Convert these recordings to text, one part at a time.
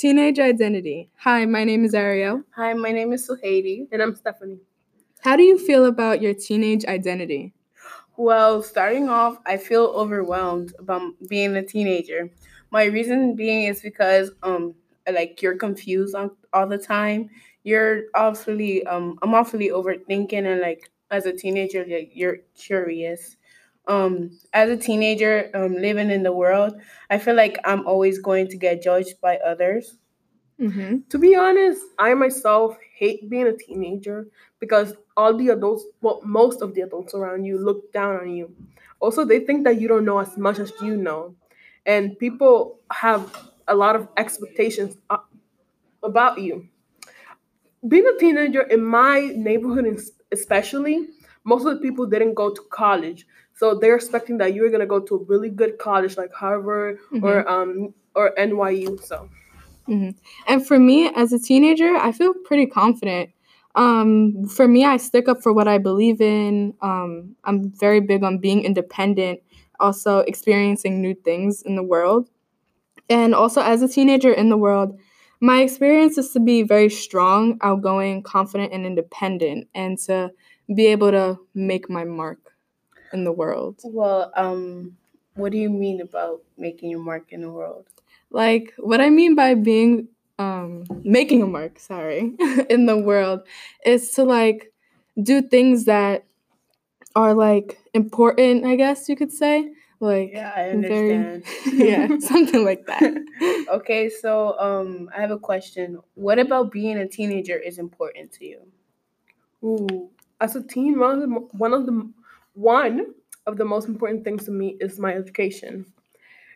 Teenage identity. Hi, my name is Arielle. Hi, my name is Sujeidy. And I'm Stephanie. How do you feel about your teenage identity? Well, starting off, I feel overwhelmed about being a teenager. My reason being is because um like you're confused on, all the time. You're awfully um I'm awfully overthinking and like as a teenager like, you're curious. Um as a teenager um living in the world, I feel like I'm always going to get judged by others. Mm-hmm. To be honest, I myself hate being a teenager because all the adults, well, most of the adults around you look down on you. Also, they think that you don't know as much as you know. And people have a lot of expectations uh, about you. Being a teenager in my neighborhood, especially, most of the people didn't go to college. So they're expecting that you're gonna go to a really good college like Harvard or um or NYU. So hmm And for me, as a teenager, I feel pretty confident. Um, for me, I stick up for what I believe in. Um, I'm very big on being independent, also experiencing new things in the world. And also, as a teenager in the world, my experience is to be very strong, outgoing, confident, and independent, and to be able to make my mark in the world. Well, um what do you mean about making your mark in the world? Like what I mean by being um making a mark, sorry, in the world is to like do things that are like important, I guess you could say. Like Yeah, I very understand. yeah, something like that. okay, so um I have a question. What about being a teenager is important to you? Ooh, as a teen, one of the one of the one of the most important things to me is my education.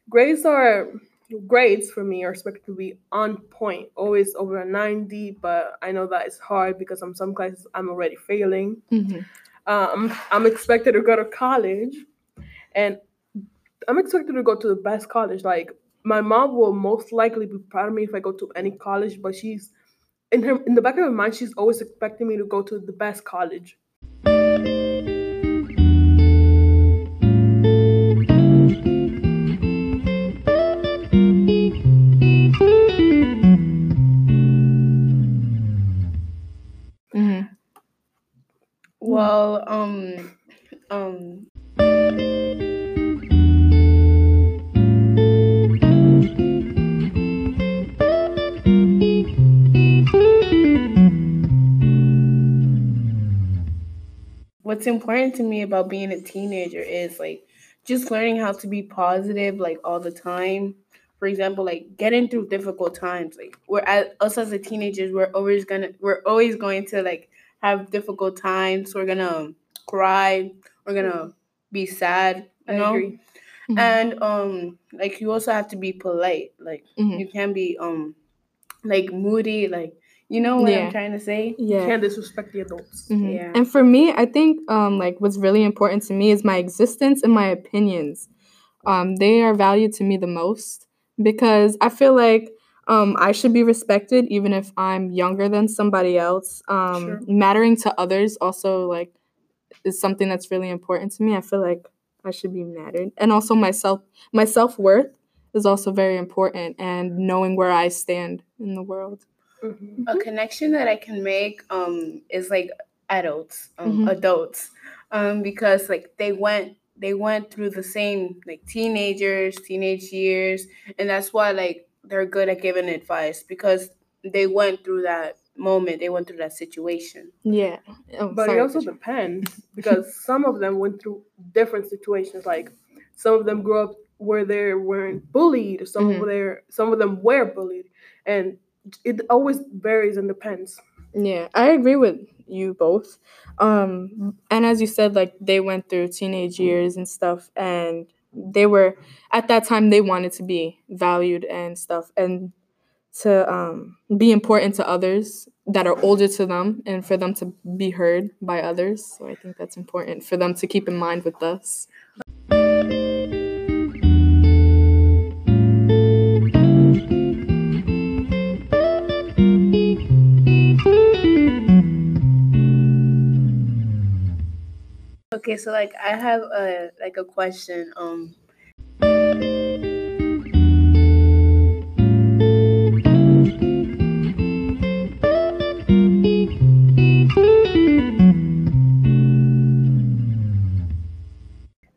Grades are grades for me are expected to be on point, always over a ninety. But I know that it's hard because on some classes I'm already failing. Mhm. Um, I'm expected to go to college, and I'm expected to go to the best college. Like my mom will most likely be proud of me if I go to any college, but she's in her in the back of her mind, she's always expecting me to go to the best college. What's important to me about being a teenager is like just learning how to be positive like all the time for example like getting through difficult times like we're at, us as a teenagers we're always gonna we're always going to like have difficult times we're gonna cry we're gonna be sad you I know agree. Mhm. and um like you also have to be polite like Mhm. you can't be um like moody like you know what Yeah. i'm trying to say Yeah. can't disrespect the adults. Mhm. Yeah. And for me, I think um, like what's really important to me is my existence and my opinions. Um, they are valued to me the most because I feel like um, I should be respected even if I'm younger than somebody else. Um, Sure. Mattering to others also like is something that's really important to me. I feel like I should be mattered, and also myself my self worth is also very important, and knowing where I stand in the world. Mhm. a connection that I can make um is like adults, um, Mhm. adults, um because like they went they went through the same like teenagers, teenage years, and that's why like they're good at giving advice because they went through that moment, they went through that situation. Yeah, oh, But sorry, it also depends because some of them went through different situations. Like some of them grew up where they weren't bullied. Some Mhm. of their some of them were bullied, and it always varies and depends. Yeah, I agree with you both. Um, and as you said, like they went through teenage years and stuff, and they were at that time they wanted to be valued and stuff, and to um, be important to others that are older to them, and for them to be heard by others. So I think that's important for them to keep in mind with us. Okay, so like I have a like a question. Um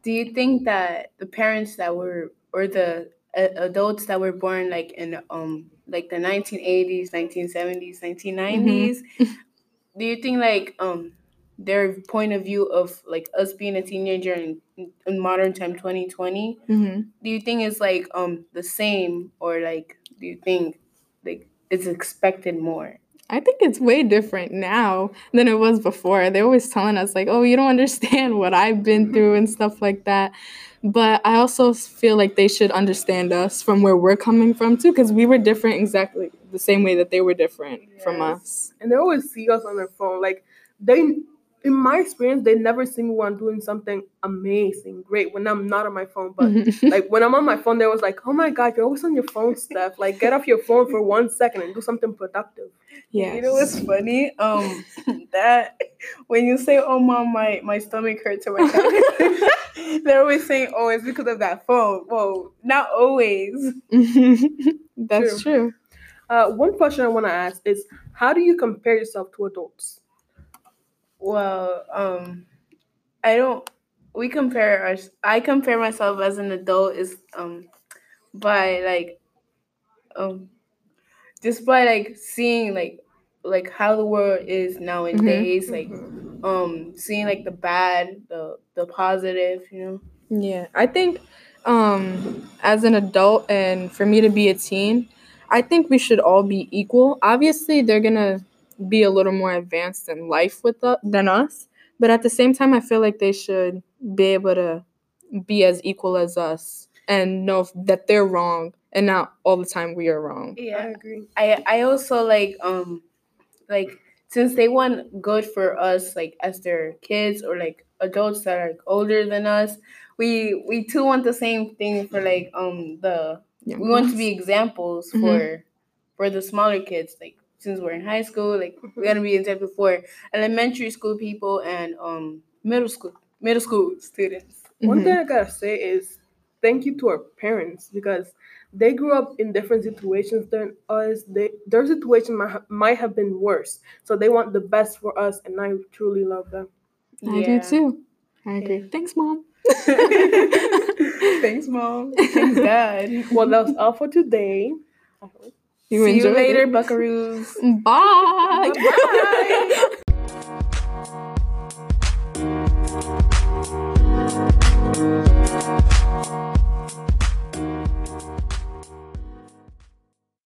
Do you think that the parents that were or the uh, adults that were born like in um like the 1980s, 1970s, 1990s, mm-hmm. do you think like um their point of view of like us being a teenager in, in modern time 2020 hmm do you think it's like um the same or like do you think like it's expected more I think it's way different now than it was before. They're always telling us, like, oh, you don't understand what I've been through and stuff like that. But I also feel like they should understand us from where we're coming from, too, because we were different exactly the same way that they were different from us. and they always see us on their phone. Like they, in my experience, they never see me when I'm doing something amazing, great when I'm not on my phone. But like when I'm on my phone, they was like, "Oh my God, you're always on your phone, Steph. Like get off your phone for one second and do something productive." Yeah, you know what's funny um that when you say oh mom my my stomach hurts or my they're always saying oh it's because of that phone Well, not always That's true. Uh, one question I want to ask is, how do you compare yourself to adults? Well, um, I don't. We compare us. I compare myself as an adult is um, by like, um, just by like seeing like like how the world is nowadays. Like, um, seeing like the bad, the the positive. You know. Yeah, I think um, as an adult and for me to be a teen, I think we should all be equal. Obviously, they're gonna be a little more advanced in life with u- than us, but at the same time, I feel like they should be able to be as equal as us and know that they're wrong and not all the time we are wrong. Yeah. I agree. I I also like um like since they want good for us like as their kids or like adults that are like, older than us, we we too want the same thing for like um the Young we want to be examples Mhm. for for the smaller kids like since we're in high school like we're gonna be example for elementary school people and um middle school middle school students. One Mhm. thing I gotta say is thank you to our parents because they grew up in different situations than us. They their situation might, ha- might have been worse, so they want the best for us, and I truly love them. I do too. I agree. Yeah. Thanks, mom. Thanks, mom. Thanks, dad. Well, that was all for today. I hope. You See you later, it. buckaroos. Bye. Bye.